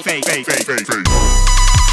fake, fake, fake, fake, fake,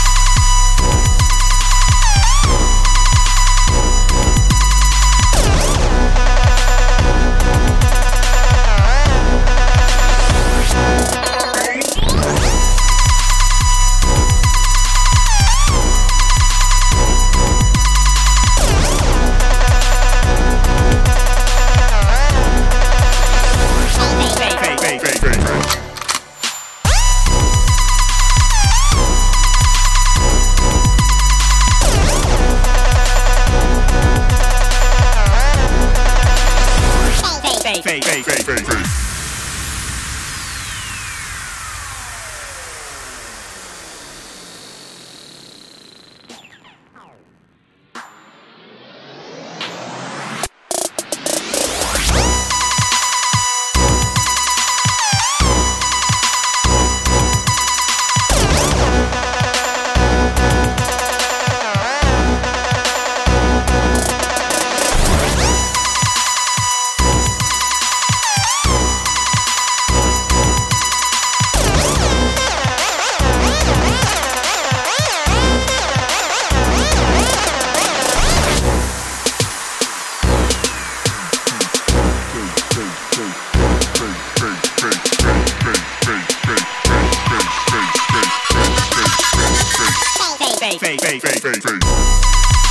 Fake, fake, fake, fake, fake, fake. Fake, fake, fake,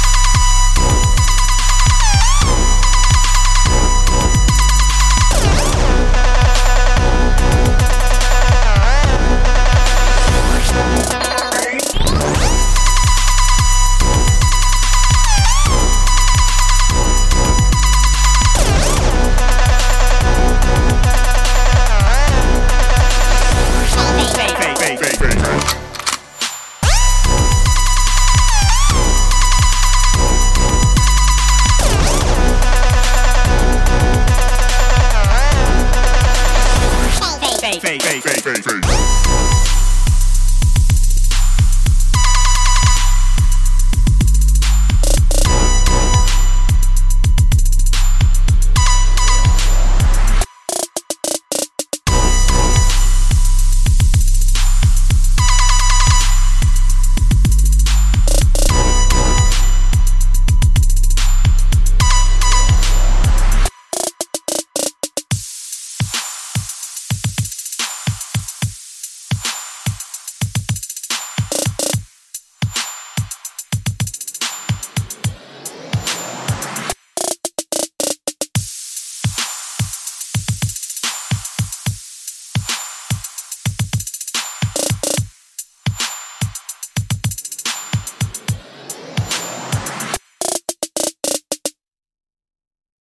fake. fake, fake, fake